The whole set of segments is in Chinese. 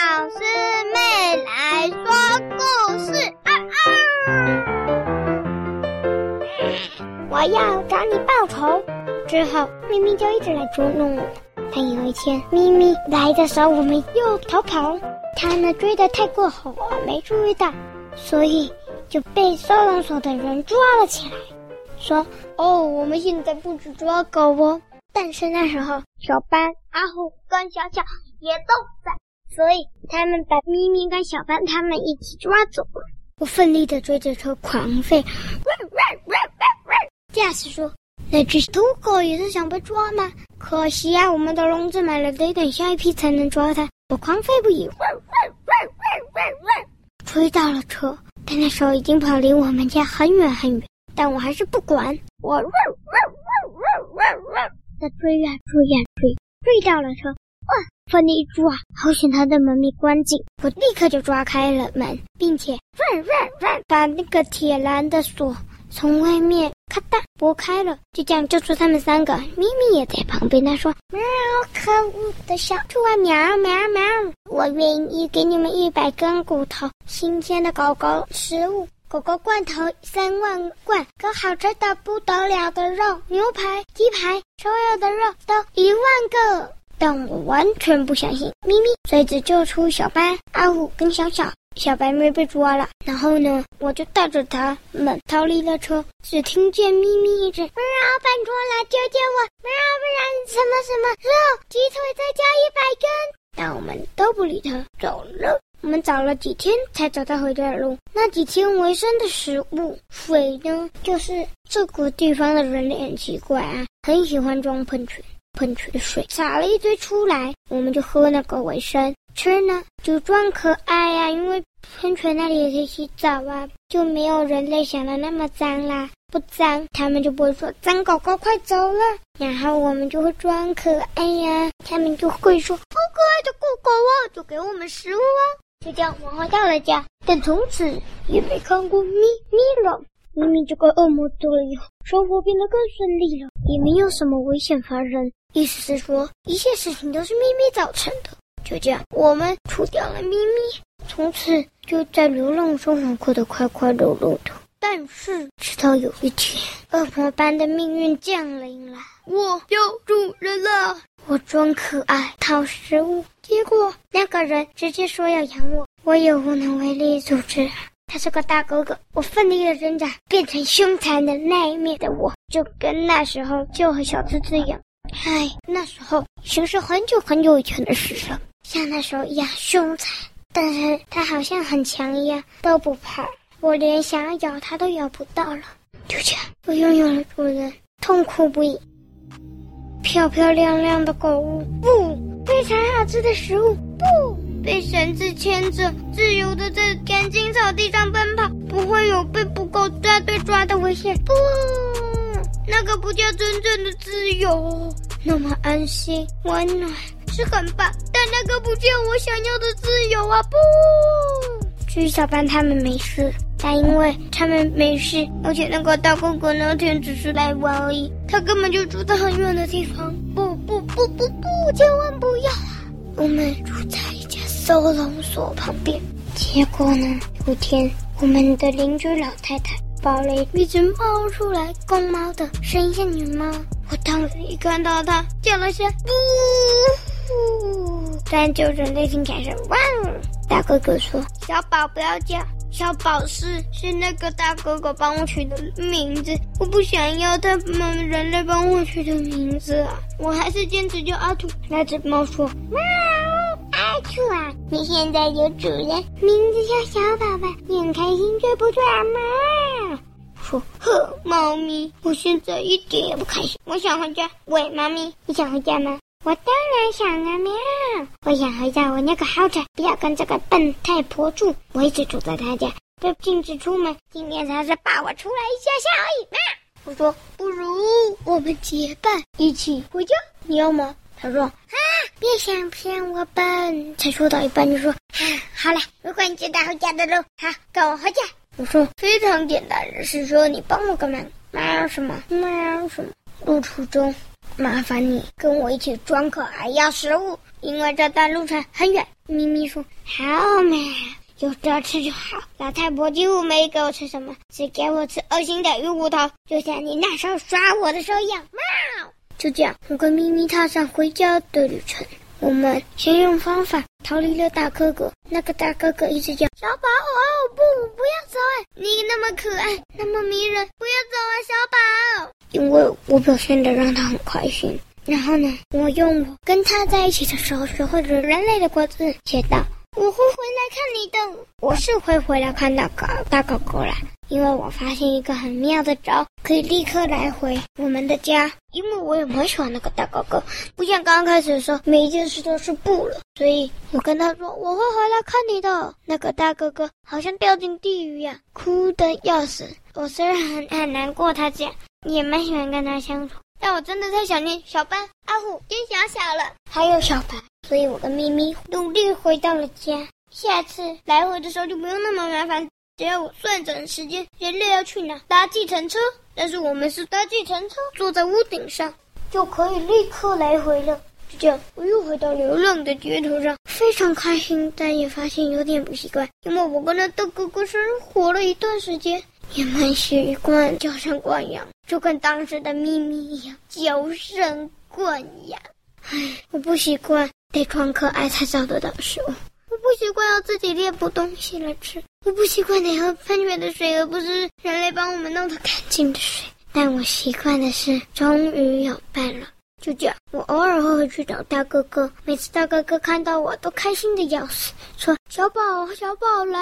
老师妹来说故事。啊啊！我要找你报仇。之后，咪咪就一直来捉弄我。但有一天，咪咪来的时候，我们又逃跑。他呢追得太过火，我没注意到，所以就被收容所的人抓了起来。说：“哦，我们现在不止抓狗哦。”但是那时候，小班、阿虎跟小小也都在，所以他们把咪咪跟小班他们一起抓走了。我奋力地追着车狂吠，驾驶说：“那只土狗也是想被抓吗？可惜啊，我们的笼子买了，得等下一批才能抓它。”我狂吠不已，追到了车，但那时候已经跑离我们家很远很远，但我还是不管，我。在追呀追呀追，追到了车，哇！奋力一抓，好险他的门没关紧，我立刻就抓开了门，并且把那个铁栏的锁从外面咔嗒拨开了，就这样救出他们三个。咪咪也在旁边，他说：“喵，可恶的小兔啊，喵喵喵！我愿意给你们一百根骨头，新鲜的狗狗食物。”狗狗罐头三万罐，可好吃的不得了的肉，牛排、鸡排，所有的肉都一万个。但我完全不相信。咪咪随之救出小白、阿虎跟小小，小白没被抓了。然后呢，我就带着他们逃离了车。只听见咪咪一直：“不要拜托了，救救我！不要不然什么什么肉鸡腿再加一百根。”但我们都不理他，走了。我们找了几天才找到回家的路。那几天维生的食物，水呢？就是这个地方的人类很奇怪啊，很喜欢装喷泉，喷泉水洒了一堆出来，我们就喝那个维生。吃呢就装可爱呀、因为喷泉那里也可以洗澡啊，就没有人类想的那么脏啦。不脏，他们就不会说脏狗狗快走了。然后我们就会装可爱呀，他们就会说好可爱的狗狗啊，就给我们食物啊。就这样，我回到了家，但从此也没看过咪咪了。咪咪这个恶魔走了以后，生活变得更顺利了，也没有什么危险发生。意思是说，一切事情都是咪咪造成的。就这样，我们除掉了咪咪，从此就在流浪生活过得快快乐乐的。但是，直到有一天，恶魔般的命运降临了，我有主人了。我装可爱讨食物，结果那个人直接说要养我，我也无能为力阻止。他是个大哥哥，我奋力的挣扎，变成凶残的那一面的我，就跟那时候就和小兔子一样。唉，那时候已经是很久很久以前的事了，像那时候一样凶残，但是他好像很强一样，都不怕。我连想要咬它都咬不到了，就这样，我拥有了主人，痛苦不已。漂漂亮亮的狗物，不，非常好吃的食物，不，被绳子牵着，自由的在干净草地上奔跑，不会有被捕狗抓队抓的危险，不，那个不叫真正的自由，那么安心温暖是很棒，但那个不叫我想要的自由啊，不。至于小班他们没事。但因为他们没事，而且那个大哥哥那天只是来玩而已，他根本就住在很远的地方。不不不不不，千万不要啊！我们住在收容所旁边。结果呢，有天我们的邻居老太太抱了一只猫出来，公猫的，声音像女猫。我当时一看到它，叫了声“不”，但就人类听起来是“汪”。大哥哥说：“小宝不要叫。”小宝是是那个大哥哥帮我取的名字，我不想要他们人类帮我取的名字啊！我还是坚持叫阿土。那只猫说：“喵，兔啊，你现在有主人，名字叫小宝宝，你很开心对不对啊？”喵，说：“呵，猫咪，我现在一点也不开心，我想回家。喂，猫咪，你想回家吗？”我当然想啊，喵！我想回家，我那个豪宅，不要跟这个笨太婆住。我一直住在他家，被禁止出门。今天才是抱我出来一下下而已。嘛！我说，不如我们结伴一起回家，你要吗？他说，别想骗我笨。才说到一半就说，啊，好了，如果你知道回家的路，好，跟我回家。我说非常简单，是说你帮我个忙，忙什么？忙什么？路途中。麻烦你跟我一起装可爱，要食物，因为这段路程很远。咪咪说：“好嘛，有得吃就好。”老太婆几乎没给我吃什么，只给我吃恶心的鱼骨头，就像你那时候耍我的时候一样。妈！就这样，我跟咪咪踏上回家的旅程。我们先用方法逃离了大哥哥。那个大哥哥一直叫小宝哦，不，不要走哎！你那么可爱，那么迷人，不要走啊，小宝！因为我表现的让他很开心。然后呢，我用我跟他在一起的时候学会了人类的国字，写道：“我会回来看你的。”我是会回来看那个大哥哥啦。因为我发现一个很妙的招，可以立刻来回我们的家。因为我也蛮喜欢那个大哥哥，不像刚开始的时候，每一件事都是不了。所以我跟他说我会回来看你的。那个大哥哥好像掉进地狱呀，哭的要死。我虽然很很难过他这样，也蛮喜欢跟他相处，但我真的太想念小班、阿虎跟小小了，还有小白。所以我跟咪咪努力回到了家。下次来回的时候就不用那么麻烦。只要我算准时间，人类要去哪搭计程车，但是我们是搭计程车，坐在屋顶上就可以立刻来回了。就这样，我又回到流浪的街头上，非常开心，但也发现有点不习惯，因为我跟那大哥哥生活了一段时间，也蛮习惯娇生惯养，就跟当时的咪咪一样娇生惯养。唉，我不习惯得装可爱才找得到食物。我不习惯要自己猎捕东西来吃，我不习惯得喝喷泉的水，而不是人类帮我们弄的干净的水。但我习惯的是，终于有伴了。就这样，我偶尔会回去找大哥哥，每次大哥哥看到我都开心的要死，说：“小宝，小宝来！”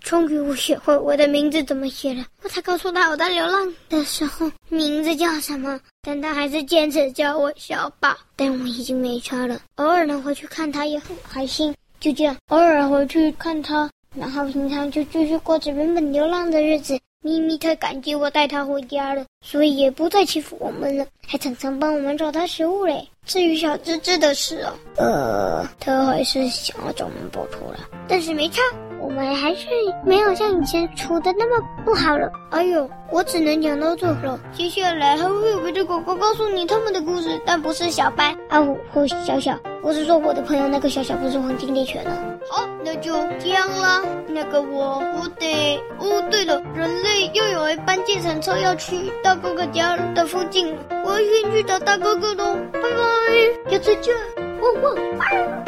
终于我学会我的名字怎么写了。我才告诉他我在流浪的时候名字叫什么，但他还是坚持叫我小宝。但我已经没差了，偶尔能回去看他也很开心。就这样，偶尔回去看他，然后平常就继续过着原本流浪的日子。咪咪太感激我带他回家了，所以也不再欺负我们了，还常常帮我们找他食物嘞。至于小吱吱的事哦，呃，他还是想要找我们报仇了，但是没差。我们还是没有像以前处的那么不好了。哎呦，我只能讲到这了。接下来还会有别的狗狗告诉你他们的故事，但不是小白、阿虎或小小。我是说我的朋友那个小小不是黄金猎犬了。好，那就这样啦。那个我，我得……哦，对了，人类又有一班计程车要去大哥哥家的附近，我要先去找大哥哥喽。拜拜，下次见。汪汪。